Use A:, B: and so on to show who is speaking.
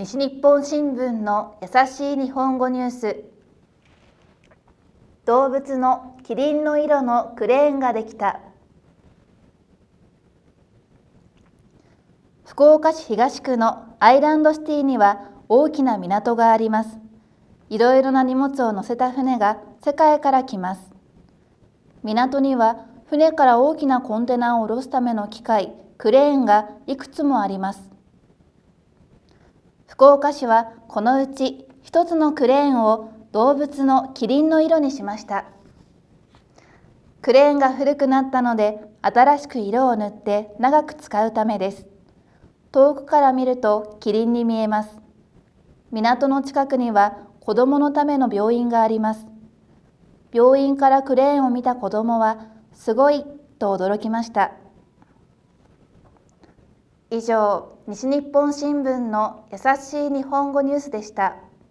A: 西日本新聞の優しい日本語ニュース。動物のキリンの色のクレーンができた。福岡市東区のアイランドシティには大きな港があります。いろいろな荷物を乗せた船が世界から来ます。港には船から大きなコンテナを下ろすための機械クレーンがいくつもあります。福岡市はこのうち一つのクレーンを動物のキリンの色にしました。クレーンが古くなったので新しく色を塗って長く使うためです。遠くから見るとキリンに見えます。港の近くには子供のための病院があります。病院からクレーンを見た子供はすごいと驚きました。以上西日本新聞の優しい日本語ニュースでした。